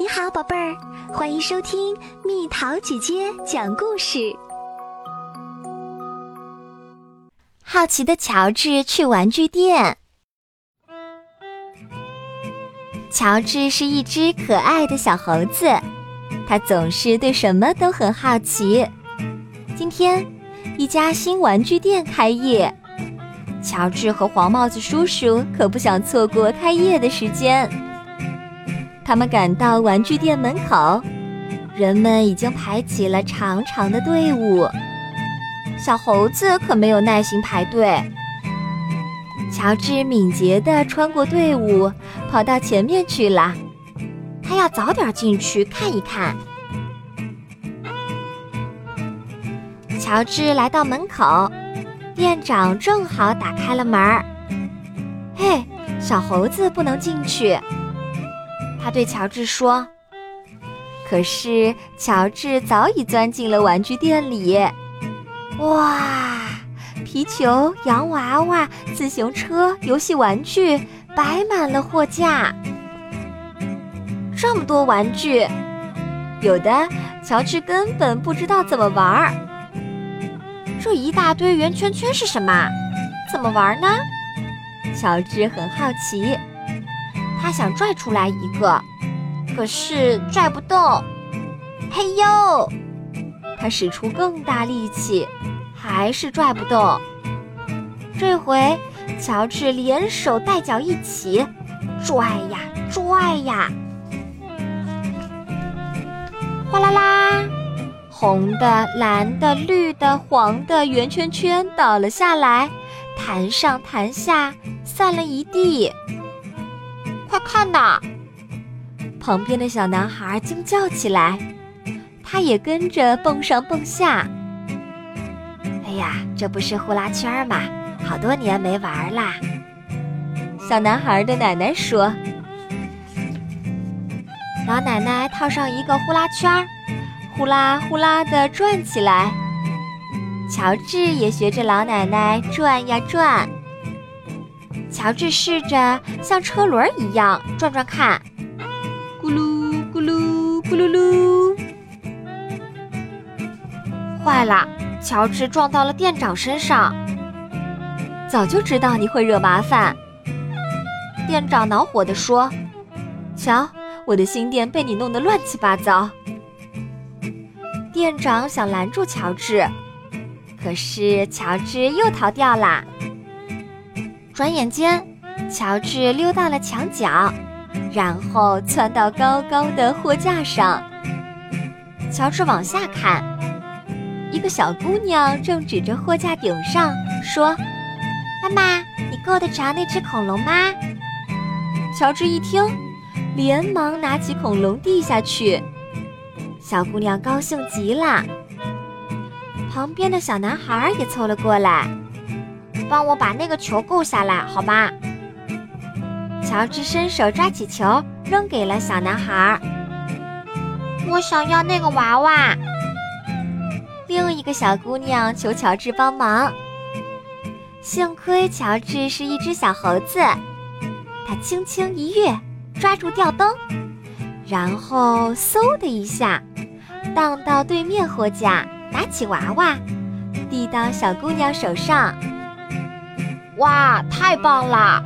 你好，宝贝儿，欢迎收听蜜桃姐姐讲故事。好奇的乔治去玩具店。乔治是一只可爱的小猴子，他总是对什么都很好奇。今天，一家新玩具店开业，乔治和黄帽子叔叔可不想错过开业的时间。他们赶到玩具店门口，人们已经排起了长长的队伍。小猴子可没有耐心排队。乔治敏捷地穿过队伍，跑到前面去了。他要早点进去看一看。乔治来到门口，店长正好打开了门儿。嘿，小猴子不能进去。他对乔治说：“可是乔治早已钻进了玩具店里。哇，皮球、洋娃娃、自行车、游戏玩具摆满了货架。这么多玩具，有的乔治根本不知道怎么玩儿。这一大堆圆圈圈是什么？怎么玩呢？乔治很好奇。”他想拽出来一个，可是拽不动。嘿呦！他使出更大力气，还是拽不动。这回，乔治连手带脚一起拽呀拽呀，哗啦啦！红的、蓝的、绿的、黄的圆圈圈倒了下来，弹上弹下，散了一地。看呐！旁边的小男孩惊叫起来，他也跟着蹦上蹦下。哎呀，这不是呼啦圈吗？好多年没玩啦。小男孩的奶奶说：“老奶奶套上一个呼啦圈，呼啦呼啦的转起来。乔治也学着老奶奶转呀转。”乔治试着像车轮一样转转看，咕噜咕噜咕噜噜！坏了，乔治撞到了店长身上。早就知道你会惹麻烦，店长恼火地说：“瞧，我的新店被你弄得乱七八糟。”店长想拦住乔治，可是乔治又逃掉了。转眼间，乔治溜到了墙角，然后窜到高高的货架上。乔治往下看，一个小姑娘正指着货架顶上说：“妈妈，你够得着那只恐龙吗？”乔治一听，连忙拿起恐龙递下去。小姑娘高兴极了，旁边的小男孩也凑了过来。帮我把那个球够下来，好吗？乔治伸手抓起球，扔给了小男孩。我想要那个娃娃。另一个小姑娘求乔治帮忙。幸亏乔治是一只小猴子，他轻轻一跃，抓住吊灯，然后嗖的一下，荡到对面货架，拿起娃娃，递到小姑娘手上。哇，太棒啦！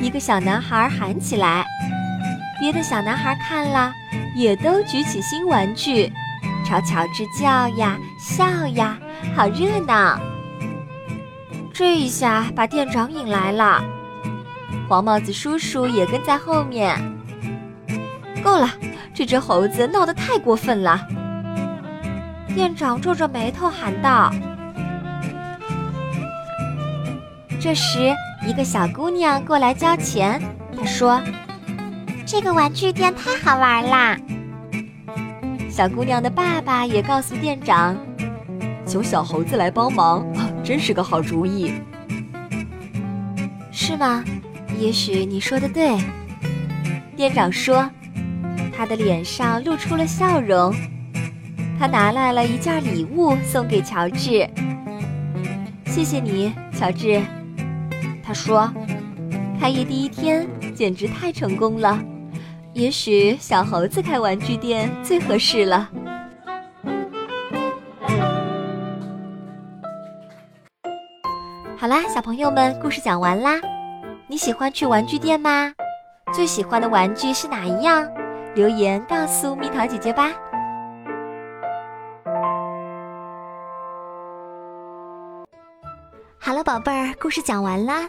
一个小男孩喊起来，别的小男孩看了，也都举起新玩具，朝乔治叫呀笑呀，好热闹。这一下把店长引来了，黄帽子叔叔也跟在后面。够了，这只猴子闹得太过分了。店长皱着眉头喊道。这时，一个小姑娘过来交钱。她说：“这个玩具店太好玩啦！”小姑娘的爸爸也告诉店长：“求小猴子来帮忙，真是个好主意。”是吗？也许你说的对。店长说，他的脸上露出了笑容。他拿来了一件礼物送给乔治。谢谢你，乔治。他说：“开业第一天简直太成功了，也许小猴子开玩具店最合适了。好啦，小朋友们，故事讲完啦。你喜欢去玩具店吗？最喜欢的玩具是哪一样？留言告诉蜜桃姐姐吧。好了，宝贝儿，故事讲完啦。